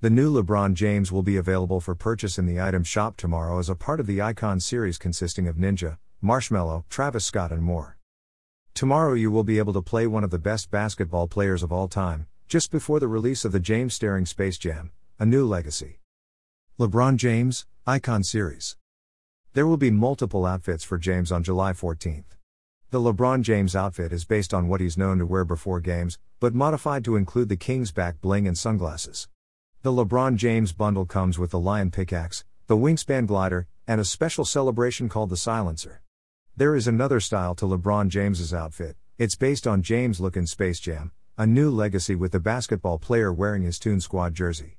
The new LeBron James will be available for purchase in the item shop tomorrow as a part of the Icon series consisting of Ninja, Marshmello, Travis Scott, and more. Tomorrow you will be able to play one of the best basketball players of all time, just before the release of the James Staring Space Jam, a new legacy. LeBron James, Icon Series. There will be multiple outfits for James on July 14th. The LeBron James outfit is based on what he's known to wear before games, but modified to include the King's back bling and sunglasses. The LeBron James bundle comes with the Lion pickaxe, the wingspan glider, and a special celebration called the Silencer. There is another style to LeBron James's outfit. It's based on James' look in Space Jam, a new legacy with the basketball player wearing his Toon Squad jersey.